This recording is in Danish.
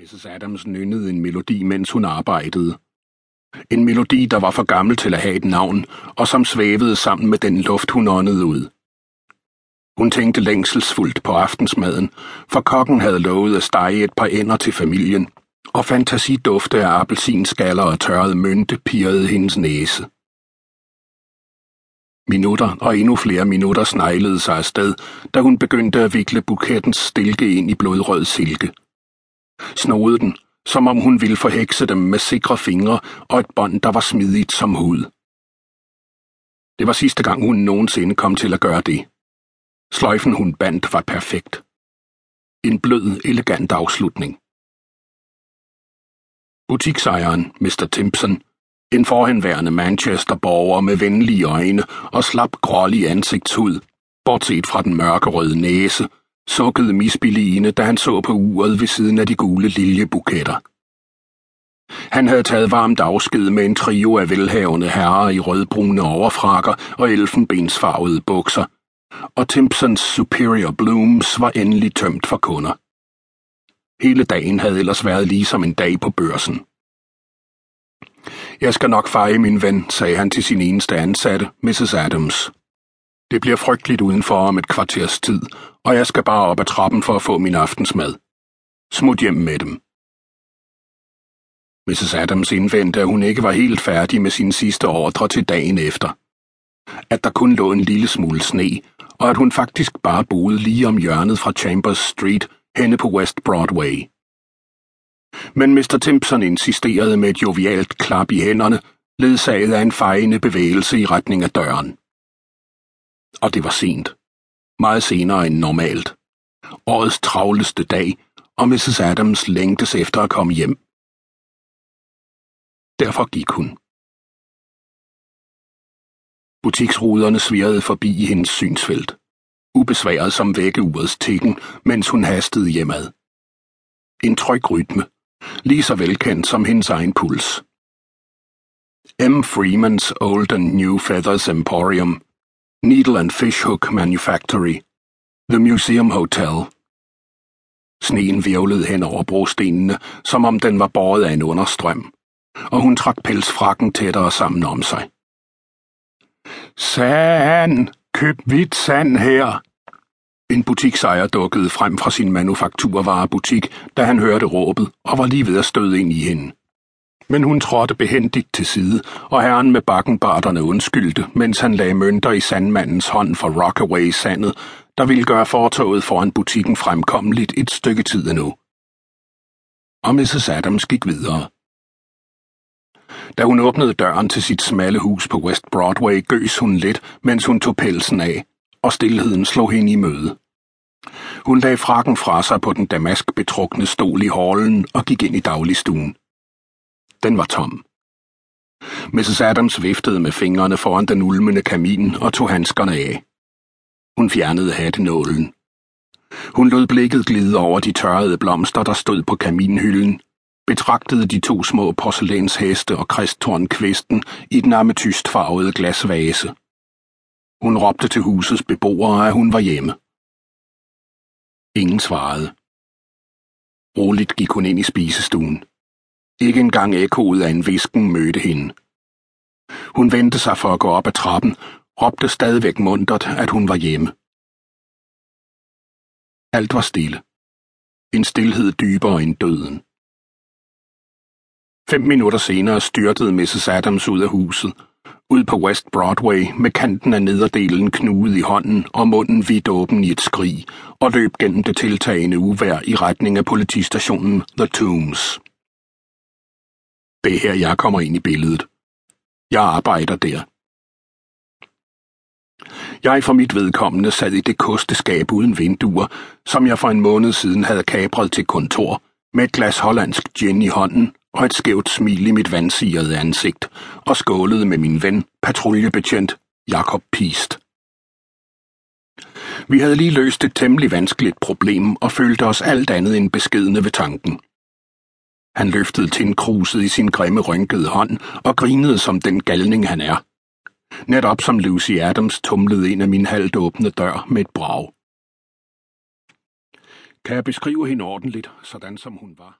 Mrs. Adams nynnede en melodi, mens hun arbejdede. En melodi, der var for gammel til at have et navn, og som svævede sammen med den luft, hun åndede ud. Hun tænkte længselsfuldt på aftensmaden, for kokken havde lovet at stege et par ender til familien, og fantasidufte af appelsinskaller og tørret mynte pirrede hendes næse. Minutter og endnu flere minutter sneglede sig afsted, da hun begyndte at vikle bukettens stilke ind i blodrød silke snoede den, som om hun ville forhekse dem med sikre fingre og et bånd, der var smidigt som hud. Det var sidste gang, hun nogensinde kom til at gøre det. Sløjfen, hun bandt, var perfekt. En blød, elegant afslutning. Butiksejeren, Mr. Timpson, en forhenværende Manchester-borger med venlige øjne og slap grålig ansigtshud, bortset fra den mørkerøde næse, sukkede misbilligende, da han så på uret ved siden af de gule liljebuketter. Han havde taget varmt afsked med en trio af velhavende herrer i rødbrune overfrakker og elfenbensfarvede bukser, og Timpsons Superior Blooms var endelig tømt for kunder. Hele dagen havde ellers været ligesom en dag på børsen. Jeg skal nok feje min ven, sagde han til sin eneste ansatte, Mrs. Adams. Det bliver frygteligt udenfor om et kvarters tid, og jeg skal bare op ad trappen for at få min aftensmad. Smut hjem med dem. Mrs. Adams indvendte, at hun ikke var helt færdig med sin sidste ordre til dagen efter. At der kun lå en lille smule sne, og at hun faktisk bare boede lige om hjørnet fra Chambers Street henne på West Broadway. Men Mr. Timpson insisterede med et jovialt klap i hænderne, ledsaget af en fejende bevægelse i retning af døren. Og det var sent. Meget senere end normalt. Årets travleste dag, og Mrs. Adams længtes efter at komme hjem. Derfor gik hun. Butiksruderne svirrede forbi i hendes synsfelt, ubesværet som vækkeurets tikken, mens hun hastede hjemad. En tryg rytme, lige så velkendt som hendes egen puls. M. Freemans Old and New Feathers Emporium Needle and Fishhook Manufactory, The Museum Hotel. Sneen virvlede hen over brostenene, som om den var båret af en understrøm, og hun trak pelsfrakken tættere sammen om sig. Sand! Køb hvidt sand her! En butiksejer dukkede frem fra sin manufakturvarebutik, da han hørte råbet og var lige ved at støde ind i hende men hun trådte behendigt til side, og herren med bakkenbarterne undskyldte, mens han lagde mønter i sandmandens hånd for Rockaway-sandet, der ville gøre fortoget foran butikken fremkommeligt et stykke tid endnu. Og Mrs. Adams gik videre. Da hun åbnede døren til sit smalle hus på West Broadway, gøs hun lidt, mens hun tog pelsen af, og stillheden slog hende i møde. Hun lagde frakken fra sig på den damaskbetrukne stol i hallen og gik ind i dagligstuen. Den var tom. Mrs. Adams viftede med fingrene foran den ulmende kamin og tog handskerne af. Hun fjernede hattenålen. Hun lod blikket glide over de tørrede blomster, der stod på kaminhylden, betragtede de to små porcelænsheste og kristtornkvisten i den ametystfarvede glasvase. Hun råbte til husets beboere, at hun var hjemme. Ingen svarede. Roligt gik hun ind i spisestuen. Ikke engang ekkoet af en visken mødte hende. Hun vendte sig for at gå op ad trappen, råbte stadigvæk mundtet, at hun var hjemme. Alt var stille. En stillhed dybere end døden. Fem minutter senere styrtede Mrs. Adams ud af huset, ud på West Broadway med kanten af nederdelen knudet i hånden og munden vidt åben i et skrig, og løb gennem det tiltagende uvær i retning af politistationen The Tombs. Det er her, jeg kommer ind i billedet. Jeg arbejder der. Jeg for mit vedkommende sad i det kosteskab uden vinduer, som jeg for en måned siden havde kapret til kontor, med et glas hollandsk gin i hånden og et skævt smil i mit vandsigede ansigt, og skålede med min ven, patruljebetjent Jakob Pist. Vi havde lige løst et temmelig vanskeligt problem og følte os alt andet end beskedne ved tanken. Han løftede tindkruset i sin grimme rynkede hånd og grinede som den galning han er. Netop som Lucy Adams tumlede ind af min halvt åbne dør med et brag. Kan jeg beskrive hende ordentligt, sådan som hun var?